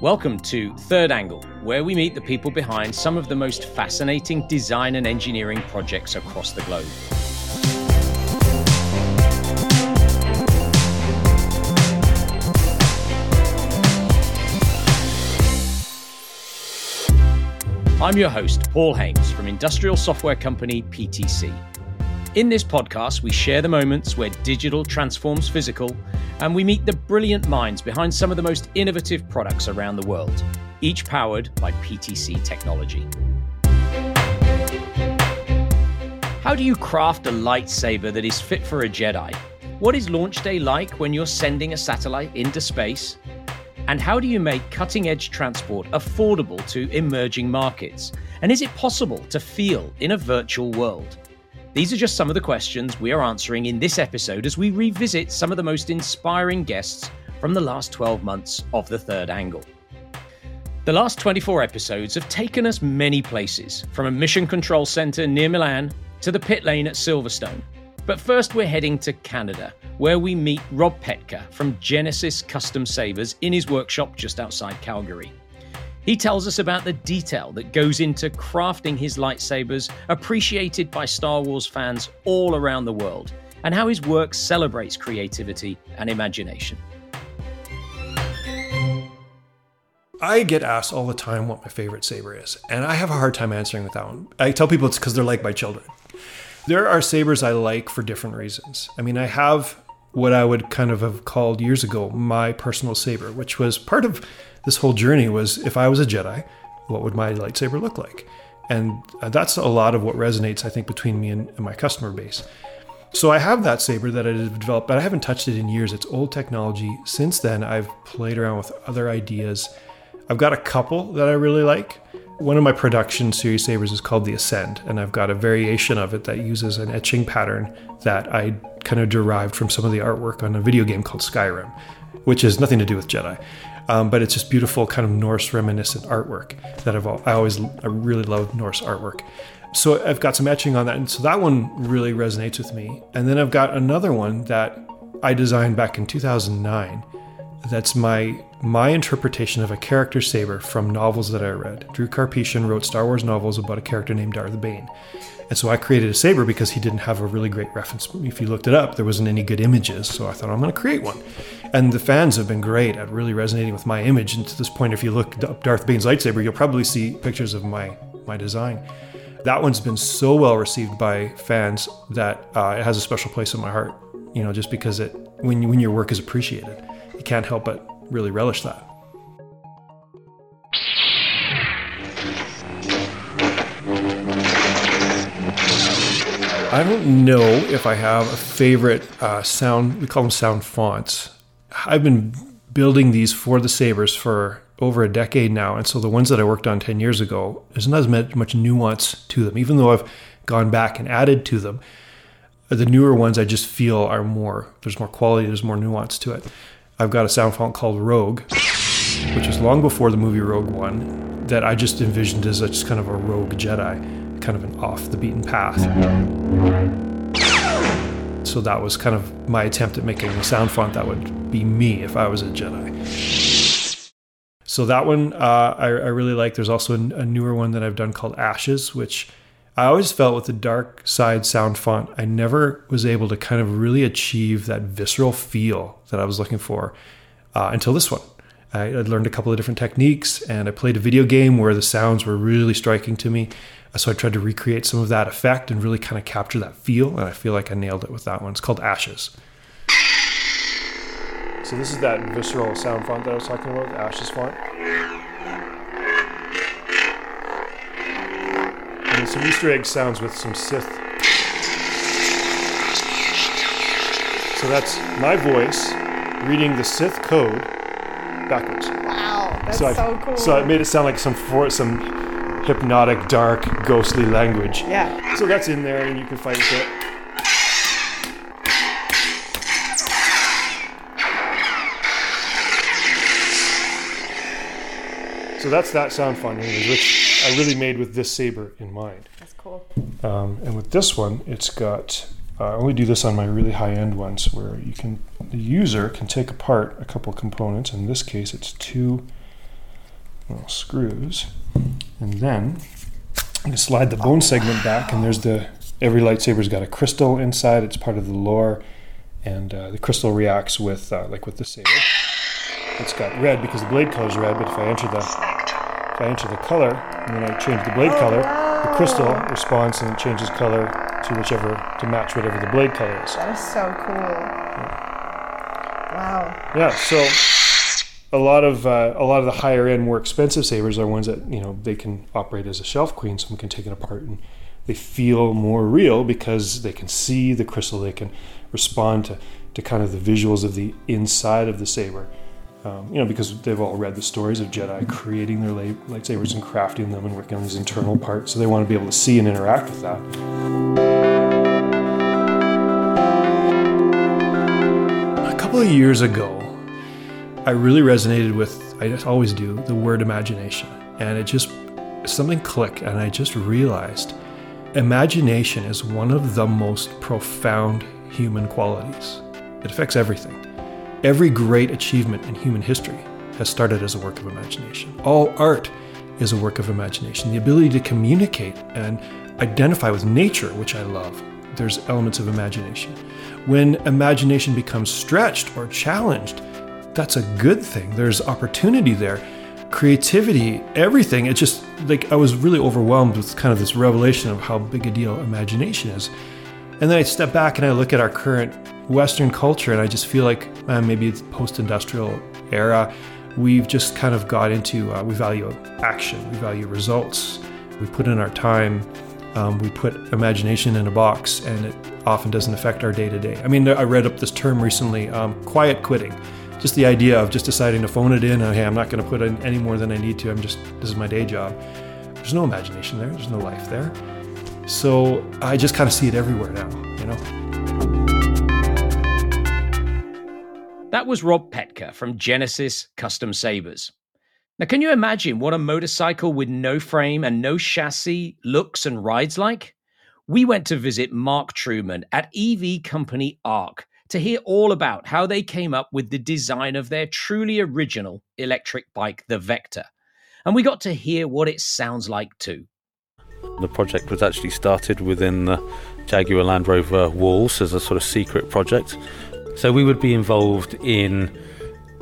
Welcome to Third Angle, where we meet the people behind some of the most fascinating design and engineering projects across the globe. I'm your host, Paul Haimes from industrial software company PTC. In this podcast, we share the moments where digital transforms physical, and we meet the brilliant minds behind some of the most innovative products around the world, each powered by PTC technology. How do you craft a lightsaber that is fit for a Jedi? What is launch day like when you're sending a satellite into space? And how do you make cutting edge transport affordable to emerging markets? And is it possible to feel in a virtual world? These are just some of the questions we are answering in this episode as we revisit some of the most inspiring guests from the last 12 months of The Third Angle. The last 24 episodes have taken us many places, from a mission control center near Milan to the pit lane at Silverstone. But first, we're heading to Canada, where we meet Rob Petka from Genesis Custom Sabers in his workshop just outside Calgary. He tells us about the detail that goes into crafting his lightsabers, appreciated by Star Wars fans all around the world, and how his work celebrates creativity and imagination. I get asked all the time what my favorite saber is, and I have a hard time answering with that one. I tell people it's because they're like my children. There are sabers I like for different reasons. I mean, I have what I would kind of have called years ago my personal saber, which was part of this whole journey was if I was a Jedi, what would my lightsaber look like? And uh, that's a lot of what resonates, I think, between me and, my customer base. So I have that saber that I developed, but I haven't touched it in years. It's old technology. Since then, I've played around with other ideas. I've got a couple that I really like. One of my production series sabers is called the Ascend, and I've got a variation of it that uses an etching pattern that I kind of derived from some of the artwork on a video game called Skyrim, which has nothing to do with Jedi. Um, but it's just beautiful, kind of Norse reminiscent artwork that I've I always I really love Norse artwork. So I've got some etching on that, and so that one really resonates with me. And then I've got another one that I designed back in 2009. That's my my interpretation of a character saber from novels that I read. Drew Karpyshyn wrote Star Wars novels about a character named Darth Bane. And so I created a saber because he didn't have a really great reference. If you looked it up, there wasn't any good images. So I thought, I'm going to create one. And the fans have been great at really resonating with my image. And to this point, if you look up Darth Bane's lightsaber, you'll probably see pictures of my, my design. That one's been so well received by fans that uh, it has a special place in my heart. You know, just because it when when your work is appreciated, you can't help but really relish that. I don't know if I have a favorite uh, sound. We call them sound fonts. I've been building these for the Sabers for over a decade now, and so the ones that I worked on ten years ago, there's not as much nuance to them. Even though I've gone back and added to them, the newer ones I just feel are more. There's more quality. There's more nuance to it. I've got a sound font called Rogue, which was long before the movie Rogue One, that I just envisioned as a, just kind of a rogue Jedi kind of an off the beaten path. So that was kind of my attempt at making a sound font that would be me if I was a Jedi. So that one uh, I, I, really like. There's also a, a newer one that I've done called Ashes, which I always felt with the dark side sound font, I never was able to kind of really achieve that visceral feel that I was looking for uh, until this one. I, I learned a couple of different techniques and I played a video game where the sounds were really striking to me. So I tried to recreate some of that effect and really kind of capture that feel. And I feel like I nailed it with that one. It's called Ashes. So this is that visceral sound font that I was talking about, the Ashes font. And some Easter egg sounds with some Sith. So that's my voice reading the Sith code backwards. Wow, that's so, so cool. So it made it sound like some for some hypnotic, dark, ghostly language. Yeah. So that's in there, and you can find it. So that's that sound font, which I really made with this saber in mind. That's cool. Um, and with this one, it's got. Uh, I only do this on my really high-end ones, where you can the user can take apart a couple components. In this case, it's two little screws. And then I'm slide the bone segment back, and there's the every lightsaber's got a crystal inside. It's part of the lore, and uh, the crystal reacts with uh, like with the saber. It's got red because the blade color is red, but if I enter the if I enter the color and then I change the blade color, the crystal responds and it changes color to whichever to match whatever the blade color is. That is so cool. Wow. Yeah, so a lot of uh, a lot of the higher end, more expensive sabers are ones that you know they can operate as a shelf queen. Someone can take it apart and they feel more real because they can see the crystal. They can respond to, to kind of the visuals of the inside of the saber. Um, you know, because they've all read the stories of Jedi creating their lightsabers and crafting them and working on these internal parts. So they want to be able to see and interact with that. A couple of years ago, I really resonated with, I just always do, the word imagination. And it just, something clicked, and I just realized imagination is one of the most profound human qualities. It affects everything. Every great achievement in human history has started as a work of imagination. All art is a work of imagination. The ability to communicate and identify with nature, which I love, there's elements of imagination. When imagination becomes stretched or challenged, that's a good thing. There's opportunity there. Creativity, everything. It just like I was really overwhelmed with kind of this revelation of how big a deal imagination is. And then I step back and I look at our current Western culture and I just feel like man, maybe it's post-industrial era. We've just kind of got into uh, we value action, we value results, we put in our time, um, we put imagination in a box, and it often doesn't affect our day to day. I mean, I read up this term recently, um, quiet quitting. Just the idea of just deciding to phone it in and hey i'm not going to put in any more than i need to i'm just this is my day job. There's no imagination there there's no life there. So i just kind of see it everywhere now you know that was rob petka from genesis custom sabers now can you imagine what a motorcycle with no frame and no chassis looks and rides like we went to visit mark truman at ev company arc to hear all about how they came up with the design of their truly original electric bike, the Vector. And we got to hear what it sounds like too. The project was actually started within the Jaguar Land Rover walls as a sort of secret project. So we would be involved in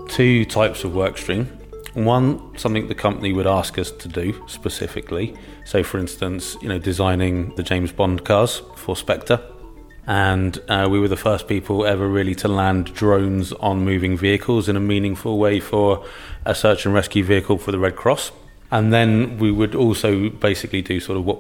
two types of work stream. One, something the company would ask us to do specifically. So, for instance, you know, designing the James Bond cars for Spectre and uh, we were the first people ever really to land drones on moving vehicles in a meaningful way for a search and rescue vehicle for the Red Cross. And then we would also basically do sort of what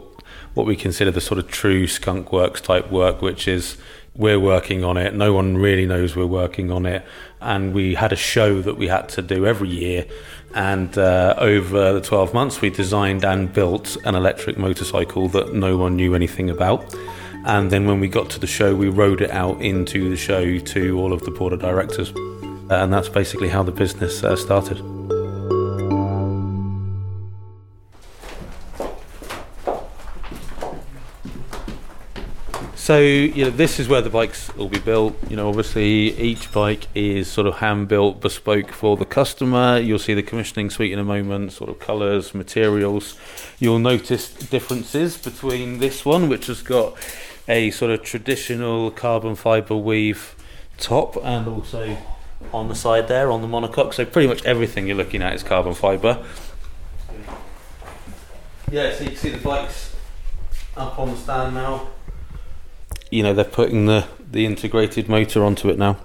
what we consider the sort of true skunk works type work, which is we're working on it. No one really knows we're working on it, and we had a show that we had to do every year. And uh, over the 12 months, we designed and built an electric motorcycle that no one knew anything about. And then when we got to the show, we rode it out into the show to all of the board of directors. And that's basically how the business uh, started. So you know, this is where the bikes will be built. You know, obviously each bike is sort of hand built, bespoke for the customer. You'll see the commissioning suite in a moment, sort of colours, materials. You'll notice differences between this one, which has got a sort of traditional carbon fibre weave top and also on the side there on the monocoque. So pretty much everything you're looking at is carbon fibre. Yeah, so you can see the bikes up on the stand now. You know, they're putting the, the integrated motor onto it now.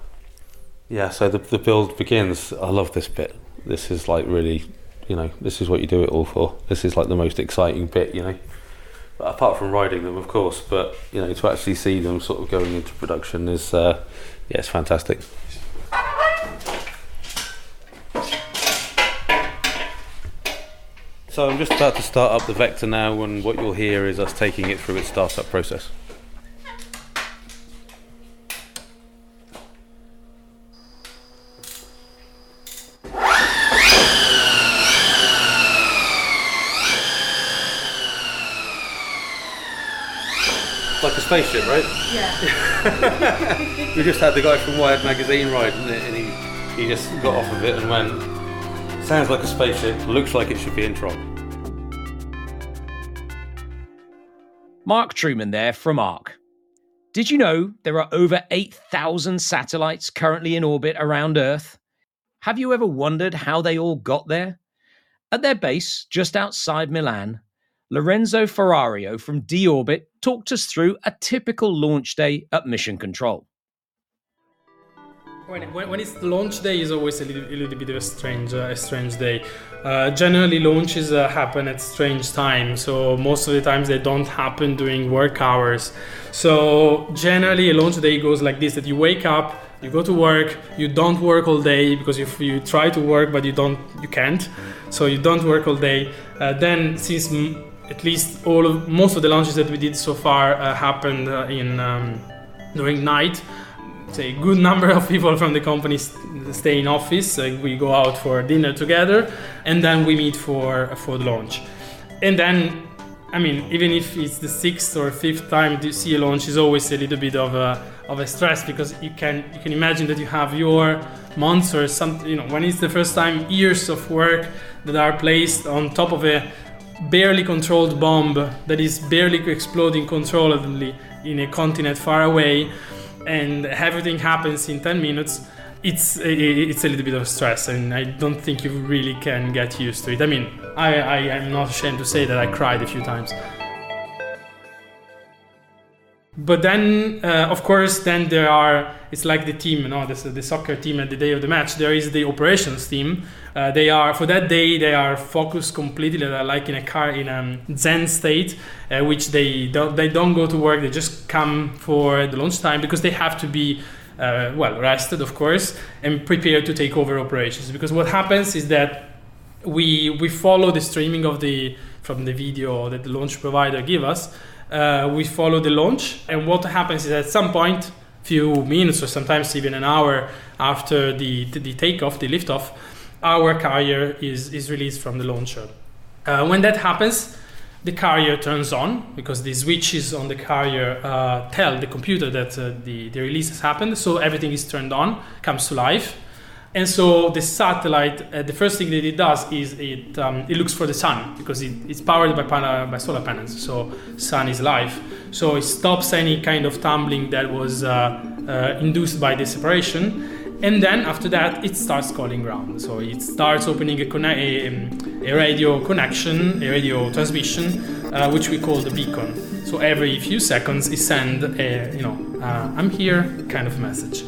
Yeah, so the, the build begins. I love this bit. This is like really, you know, this is what you do it all for. This is like the most exciting bit, you know But apart from riding them, of course, but you know to actually see them sort of going into production is uh, yeah, it's fantastic. So I'm just about to start up the Vector now, and what you'll hear is us taking it through its startup process. Spaceship, right? Yeah. we just had the guy from Wired magazine ride, and he he just got off of it and went. Sounds like a spaceship, looks like it should be in trouble. Mark Truman there from ARC. Did you know there are over 8,000 satellites currently in orbit around Earth? Have you ever wondered how they all got there? At their base, just outside Milan, Lorenzo Ferrario from D-Orbit talked us through a typical launch day at Mission Control. When, when, when, it's launch day is always a little, a little bit of a strange uh, a strange day. Uh, generally, launches uh, happen at strange times, so most of the times they don't happen during work hours. So generally, a launch day goes like this: that you wake up, you go to work, you don't work all day because if you try to work but you don't, you can't. So you don't work all day. Uh, then, since m- at least all of most of the launches that we did so far uh, happened uh, in um, during night say a good number of people from the company stay in office. Uh, we go out for dinner together, and then we meet for for the launch. And then, I mean, even if it's the sixth or fifth time to see a launch, is always a little bit of a of a stress because you can you can imagine that you have your months or some you know when it's the first time years of work that are placed on top of a barely controlled bomb that is barely exploding controllably in a continent far away and everything happens in 10 minutes it's it's a little bit of stress and i don't think you really can get used to it. I mean i i am not ashamed to say that i cried a few times. But then uh, of course then there are it's like the team you know this, the soccer team at the day of the match. There is the operations team. Uh, they are for that day they are focused completely like in a car in a zen state uh, which they don't they don't go to work. They just come for the lunch time because they have to be uh, well rested of course and prepared to take over operations. Because what happens is that we we follow the streaming of the from the video that the launch provider give us. Uh, we follow the launch. And what happens is at some point, few minutes or sometimes even an hour after the, the, takeoff, the liftoff, our carrier is, is released from the launcher. Uh, when that happens, the carrier turns on because the switches on the carrier uh, tell the computer that uh, the, the release has happened. So everything is turned on, comes to life. And so the satellite, uh, the first thing that it does is it, um, it looks for the sun because it, it's powered by, by solar panels. So sun is life. So it stops any kind of tumbling that was uh, uh, induced by the separation. And then after that, it starts calling ground. So it starts opening a, conne- a, um, a radio connection, a radio transmission, uh, which we call the beacon. So every few seconds, it sends a, you know, uh, I'm here kind of message.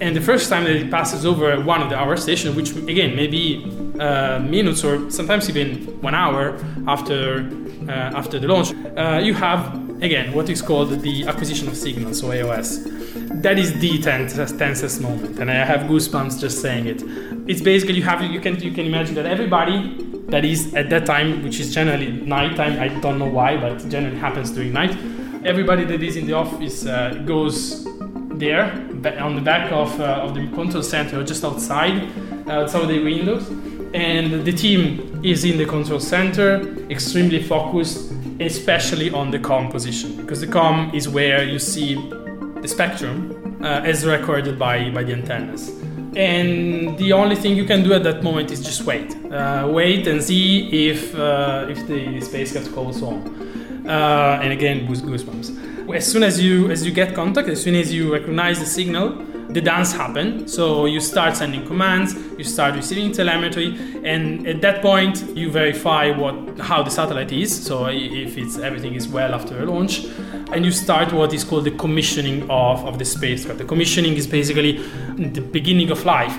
And the first time that it passes over one of the our station, which again maybe uh, minutes or sometimes even one hour after uh, after the launch, uh, you have again what is called the acquisition of signals, so AOS. That is the tensest, tensest moment, and I have goosebumps just saying it. It's basically you have you can you can imagine that everybody that is at that time, which is generally nighttime. I don't know why, but generally happens during night. Everybody that is in the office uh, goes there on the back of, uh, of the control center just outside uh, outside the windows and the team is in the control center extremely focused especially on the com position because the com is where you see the spectrum uh, as recorded by, by the antennas. And the only thing you can do at that moment is just wait. Uh, wait and see if uh, if the spacecraft calls on uh, and again goosebumps as soon as you as you get contact, as soon as you recognize the signal, the dance happen. So you start sending commands, you start receiving telemetry, and at that point you verify what how the satellite is. So if it's everything is well after launch, and you start what is called the commissioning of, of the spacecraft. The commissioning is basically the beginning of life.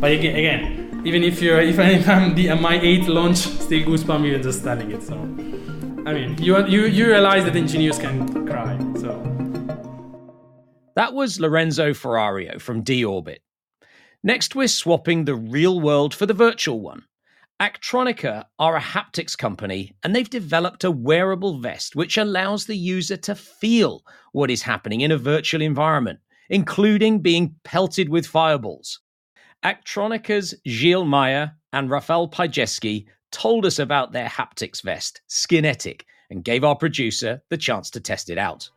But again, again even if you're if I'm the, my eighth launch, still goosebumps even just telling it. So. I mean, you you you realize that engineers can cry, so. That was Lorenzo Ferrario from D-Orbit. Next, we're swapping the real world for the virtual one. Actronika are a haptics company, and they've developed a wearable vest which allows the user to feel what is happening in a virtual environment, including being pelted with fireballs. Actronika's Gilles Meyer and Rafael Pajeski told us about their haptics vest, Skinetic, and gave our producer the chance to test it out.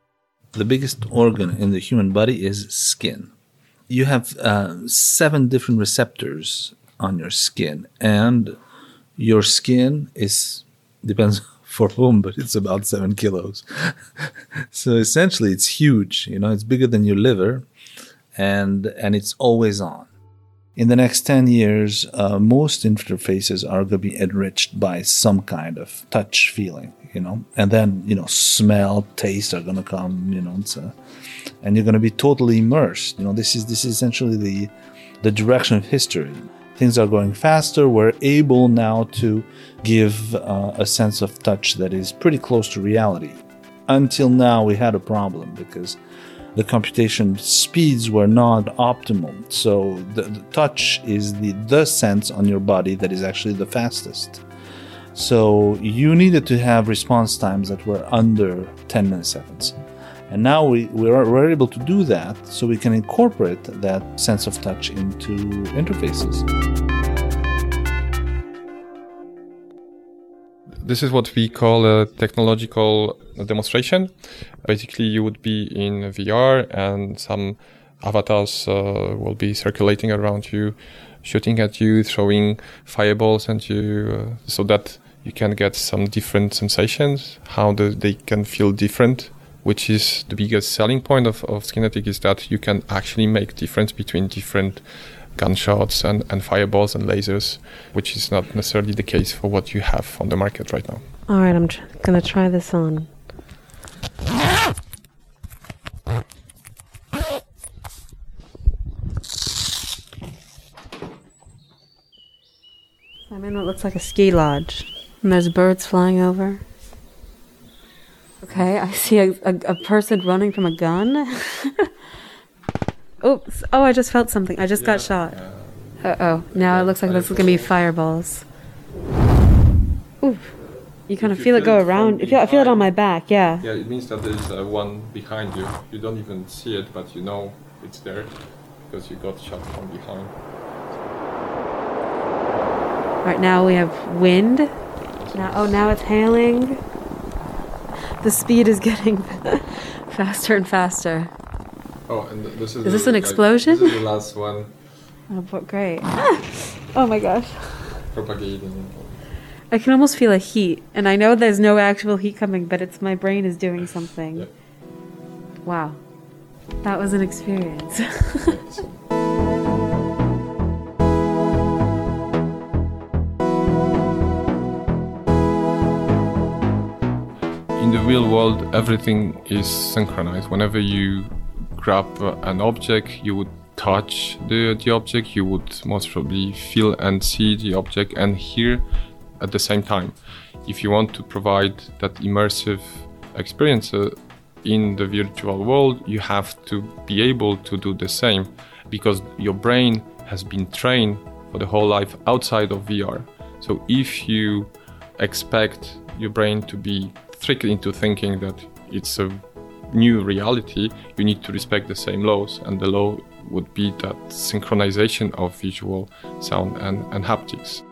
The biggest organ in the human body is skin. You have uh, seven different receptors on your skin, and your skin is depends for whom, but it's about seven kilos. so essentially, it's huge. You know, it's bigger than your liver, and and it's always on. In the next ten years, uh, most interfaces are going to be enriched by some kind of touch feeling. You know, and then you know, smell, taste are going to come. You know, and you're going to be totally immersed. You know, this is this is essentially the the direction of history. Things are going faster. We're able now to give uh, a sense of touch that is pretty close to reality. Until now, we had a problem because the computation speeds were not optimal. So the, the touch is the, the sense on your body that is actually the fastest. So you needed to have response times that were under 10 milliseconds. And now we, we're, we're able to do that so we can incorporate that sense of touch into interfaces. This is what we call a technological demonstration. Basically, you would be in VR and some avatars uh, will be circulating around you, shooting at you, throwing fireballs at you, uh, so that you can get some different sensations, how the, they can feel different which is the biggest selling point of, of Skinetic is that you can actually make difference between different gunshots and, and fireballs and lasers, which is not necessarily the case for what you have on the market right now. All right, I'm tr- gonna try this on. I'm in what looks like a ski lodge, and there's birds flying over. Okay, I see a, a, a person running from a gun. Oops. Oh, I just felt something. I just got shot. Uh oh. Now it looks like this is going to be fireballs. Ooh. You kind of feel it go around. I feel, I feel it on my back, yeah. Yeah, it means that there's uh, one behind you. You don't even see it, but you know it's there because you got shot from behind. Right now we have wind. Now, oh, now it's hailing. The speed is getting faster and faster. Oh, and th- this is. Is this the- an like, explosion? This is the last one Oh, but great. Oh my gosh. propagating. I can almost feel a heat, and I know there's no actual heat coming, but it's my brain is doing something. Yeah. Wow. That was an experience. In the real world, everything is synchronized. Whenever you grab an object, you would touch the, the object, you would most probably feel and see the object and hear at the same time. If you want to provide that immersive experience uh, in the virtual world, you have to be able to do the same because your brain has been trained for the whole life outside of VR. So if you expect your brain to be tricked into thinking that it's a new reality, you need to respect the same laws, and the law would be that synchronization of visual, sound, and, and haptics.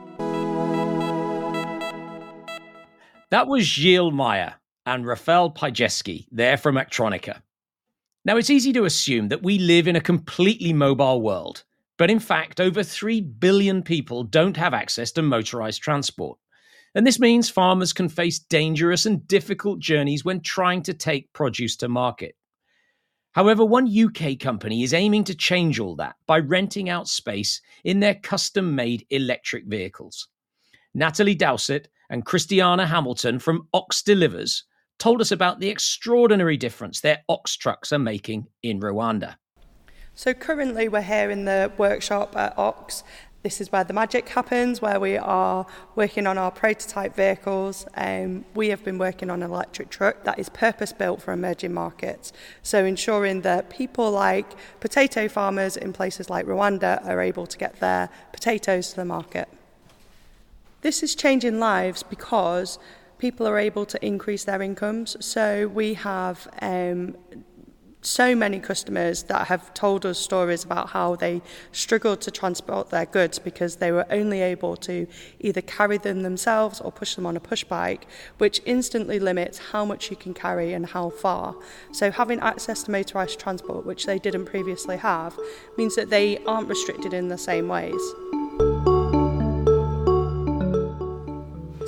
That was Gilles Meyer and Rafael Pajeski, there from Actronika. Now, it's easy to assume that we live in a completely mobile world, but in fact, over 3 billion people don't have access to motorized transport. And this means farmers can face dangerous and difficult journeys when trying to take produce to market. However, one UK company is aiming to change all that by renting out space in their custom made electric vehicles. Natalie Dowsett and Christiana Hamilton from Ox Delivers told us about the extraordinary difference their ox trucks are making in Rwanda. So currently we're here in the workshop at Ox. This is where the magic happens, where we are working on our prototype vehicles. Um, we have been working on an electric truck that is purpose built for emerging markets. So ensuring that people like potato farmers in places like Rwanda are able to get their potatoes to the market. This is changing lives because people are able to increase their incomes. So we have um, so many customers that have told us stories about how they struggled to transport their goods because they were only able to either carry them themselves or push them on a push bike, which instantly limits how much you can carry and how far. So having access to motorised transport, which they didn't previously have, means that they aren't restricted in the same ways.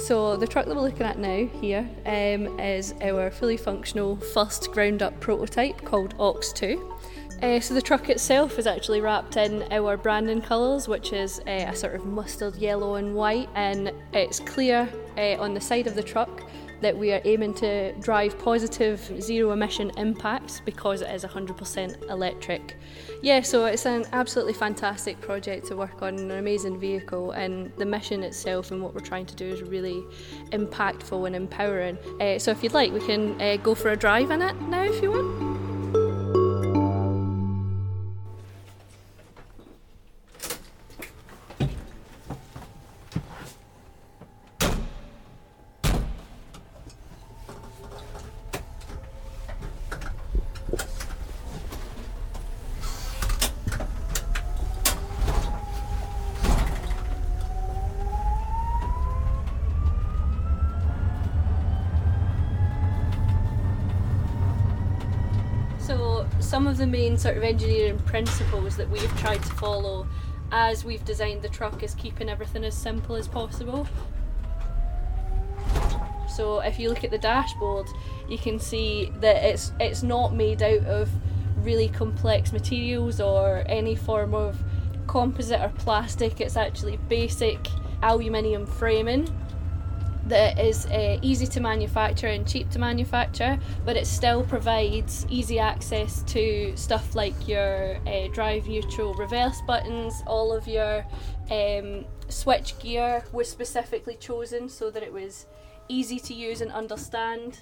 So the truck that we're looking at now here um, is our fully functional first ground up prototype called Ox 2. Uh, so the truck itself is actually wrapped in our branding colours, which is uh, a sort of mustard yellow and white, and it's clear uh, on the side of the truck that we are aiming to drive positive zero emission impacts because it is 100% electric. Yeah, so it's an absolutely fantastic project to work on, an amazing vehicle, and the mission itself and what we're trying to do is really impactful and empowering. Uh, so if you'd like, we can uh, go for a drive in it now if you want. Some of the main sort of engineering principles that we've tried to follow as we've designed the truck is keeping everything as simple as possible. So if you look at the dashboard, you can see that it's it's not made out of really complex materials or any form of composite or plastic. It's actually basic aluminium framing that is uh, easy to manufacture and cheap to manufacture, but it still provides easy access to stuff like your uh, drive neutral reverse buttons, all of your um, switch gear was specifically chosen so that it was easy to use and understand,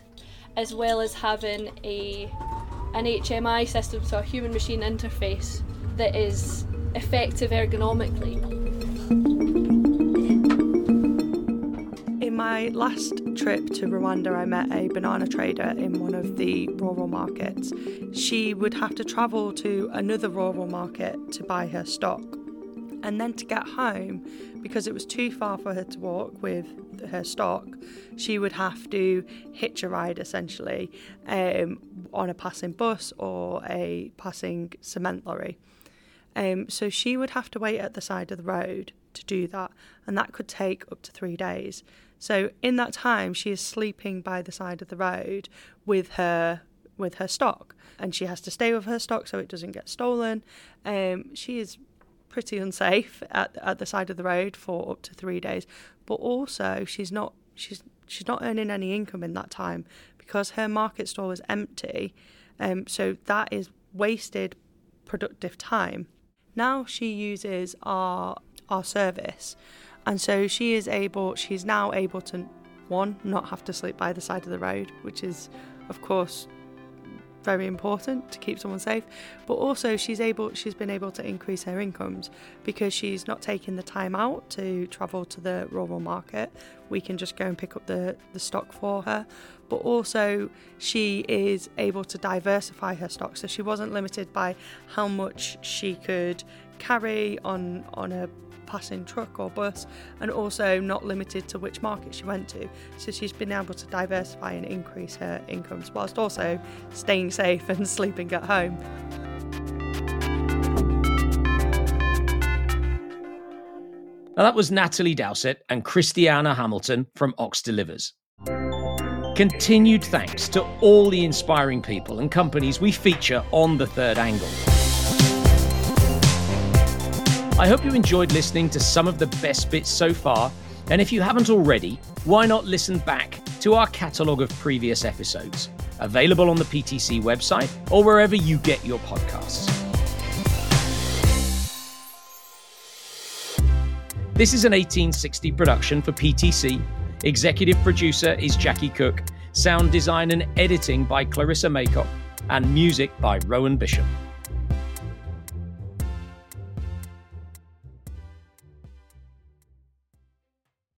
as well as having a an HMI system, so a human machine interface that is effective ergonomically. My last trip to Rwanda, I met a banana trader in one of the rural markets. She would have to travel to another rural market to buy her stock. And then to get home, because it was too far for her to walk with her stock, she would have to hitch a ride essentially um, on a passing bus or a passing cement lorry. Um, so she would have to wait at the side of the road to do that, and that could take up to three days. So in that time, she is sleeping by the side of the road with her with her stock, and she has to stay with her stock so it doesn't get stolen. Um, she is pretty unsafe at at the side of the road for up to three days, but also she's not she's she's not earning any income in that time because her market stall was empty. Um, so that is wasted productive time. Now she uses our our service and so she is able, she's now able to, one, not have to sleep by the side of the road, which is, of course, very important to keep someone safe. But also she's able she's been able to increase her incomes because she's not taking the time out to travel to the rural market. We can just go and pick up the the stock for her. But also she is able to diversify her stock. So she wasn't limited by how much she could carry on on a passing truck or bus, and also not limited to which market she went to. So she's been able to diversify and increase her incomes whilst also staying safe and sleeping at home. Now that was Natalie Dowsett and Christiana Hamilton from Ox Delivers. Continued thanks to all the inspiring people and companies we feature on The Third Angle. I hope you enjoyed listening to some of the best bits so far. And if you haven't already, why not listen back to our catalogue of previous episodes, available on the PTC website or wherever you get your podcasts. This is an 1860 production for PTC. Executive producer is Jacqui Cook, sound design and editing by Clarissa Maycock, and music by Rowan Bishop.